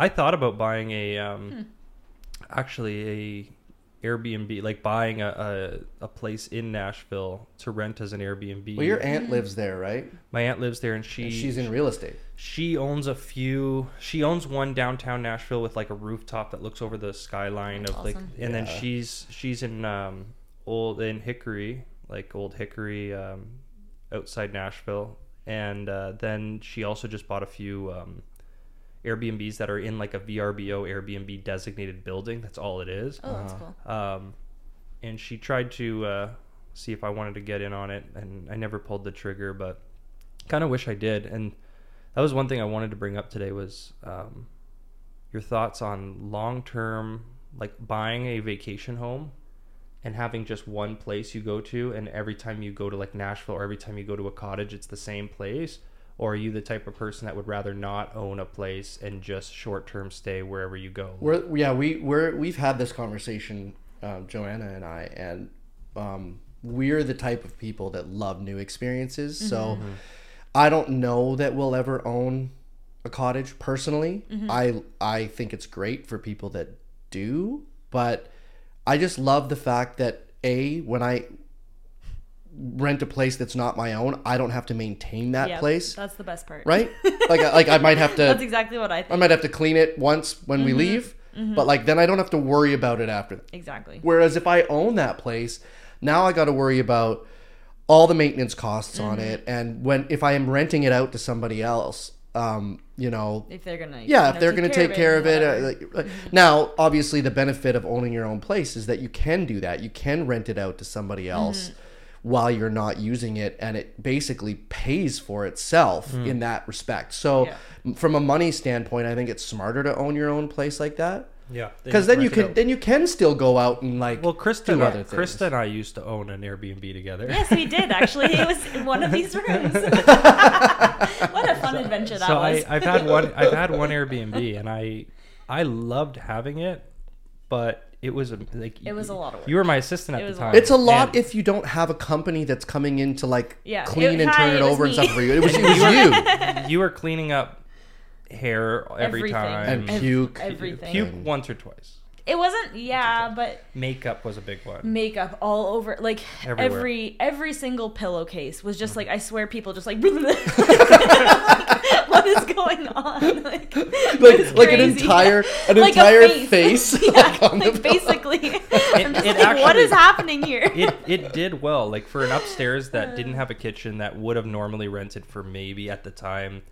I thought about buying a um, actually a Airbnb, like buying a, a a place in Nashville to rent as an Airbnb. Well, your aunt lives there, right? My aunt lives there, and she And she's in real estate. she owns a few. She owns one downtown Nashville with like a rooftop that looks over the skyline of like, Awesome. and then she's she's in um old in Hickory, like old Hickory, um, outside Nashville, and uh, then she also just bought a few um, Airbnbs that are in like a VRBO Airbnb designated building. That's all it is. Oh, that's Uh-huh. cool. Um, and she tried to uh, see if I wanted to get in on it, and I never pulled the trigger, but kind of wish I did. And that was one thing I wanted to bring up today was um, your thoughts on long term, like buying a vacation home and having just one place you go to, and every time you go to like Nashville or every time you go to a cottage, it's the same place. Or are you the type of person that would rather not own a place and just short term stay wherever you go? We're yeah we we're we've had this conversation, um, Joanna and I, and um, we're the type of people that love new experiences. So I don't know that we'll ever own a cottage personally. I I think it's great for people that do, but I just love the fact that a when I rent a place that's not my own, I don't have to maintain that yeah, place, That's the best part. right? like I- like I might have to That's exactly what I Think. I might have to clean it once when we leave, but like then I don't have to worry about it after. Exactly. Whereas if I own that place, now I got to worry about all the maintenance costs on it, and when if I am renting it out to somebody else, um, you know, If they're gonna. yeah, if know, they're going to take care of it. Uh, like, like- now, obviously, the benefit of owning your own place is that you can do that. You can rent it out to somebody else while you're not using it, and it basically pays for itself mm. in that respect. So, Yeah. from a money standpoint, I think it's smarter to own your own place like that Yeah, because then you can then you can still go out and like Well, Krista, do and other I, things. Krista and I used to own an Airbnb together. Yes, we did actually. It was in one of these rooms. what a fun adventure that so was. I, I've had one. I've had one Airbnb, and I, I loved having it, but it was a, like It was a lot of work. You were my assistant at the time. It's a lot and if you don't have a company that's coming in to like Yeah, clean it- and hi, turn it it was over and me. stuff for you. It was, it was you you were cleaning up hair every Everything. time and Ev- puke. everything. puke once or twice. It wasn't. Yeah, but Makeup was a big one. makeup all over like Everywhere. Mm-hmm. every every single pillowcase was just like I swear people just like what is going on like like like an entire an Like entire face. face, yeah like, on the like pillow. basically I'm just it like, actually- is happening here it it did well. Like for an upstairs that didn't uh. have a kitchen that would have normally rented for maybe at the time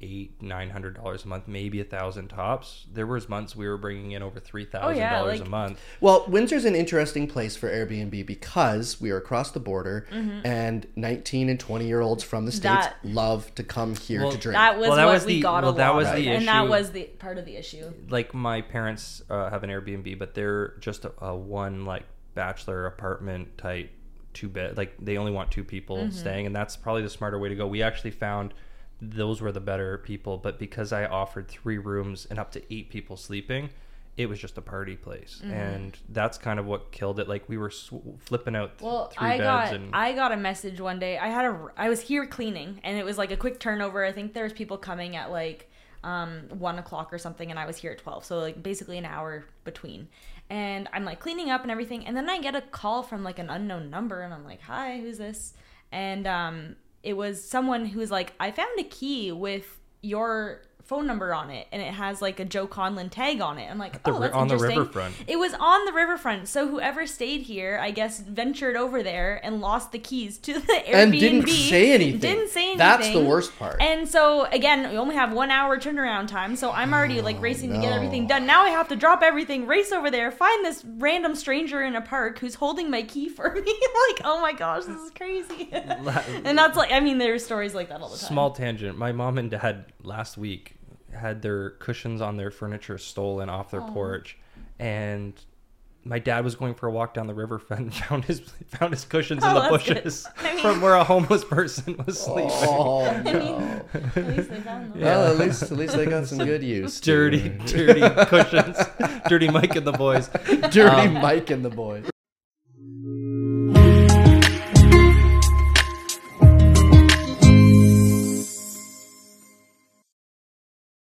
eight nine hundred dollars a month, maybe a thousand tops. There was months we were bringing in over three thousand Oh, yeah, dollars like- a month. Well, Windsor's an interesting place for Airbnb because we are across the border, and 19 and 20 year olds from the states Mm-hmm. That- love to come here Well, to drink. that was Well, that what was we the- got well, a that lot was of, the and that was the part of the issue Like my parents uh, have an Airbnb, but they're just a, a one like bachelor apartment type two bed. Like they only want two people Mm-hmm. staying, and that's probably the smarter way to go. We actually found those were the better people, but because I offered three rooms and up to eight people sleeping. It was just a party place, Mm-hmm. and that's kind of what killed it. Like we were sw- flipping out th- Well, three I beds, got and I got a message one day. I had a I was here cleaning, and it was like a quick turnover. I think there was people coming at like um one o'clock or something, and I was here at twelve. So like basically an hour between. And I'm like cleaning up and everything, and then I get a call from like an unknown number, and I'm like, "Hi, who's this?" And um, it was someone who's like, "I found a key with your." Phone number on it and it has like a Joe Conlon tag on it. I'm like, the oh, that's on the interesting. riverfront. It was on the riverfront, so whoever stayed here, I guess, ventured over there and lost the keys to the Airbnb and didn't say anything. Didn't say anything. That's the worst part. And so again, we only have one hour turnaround time, so I'm already oh, like racing to get everything done. Now I have to drop everything, race over there, find this random stranger in a park who's holding my key for me. like, oh my gosh, this is crazy. and that's like, I mean, there's stories like that all the time. Small tangent. My mom and dad last week had their cushions on their furniture stolen off their porch, and my dad was going for a walk down the river and found his found his cushions in Oh, the bushes I mean- from where a homeless person was sleeping. oh I mean, at least they found them. Well, at least at least they got some good use. Dirty, dirty cushions. Dirty Mike and the boys. dirty Um, Mike and the boys.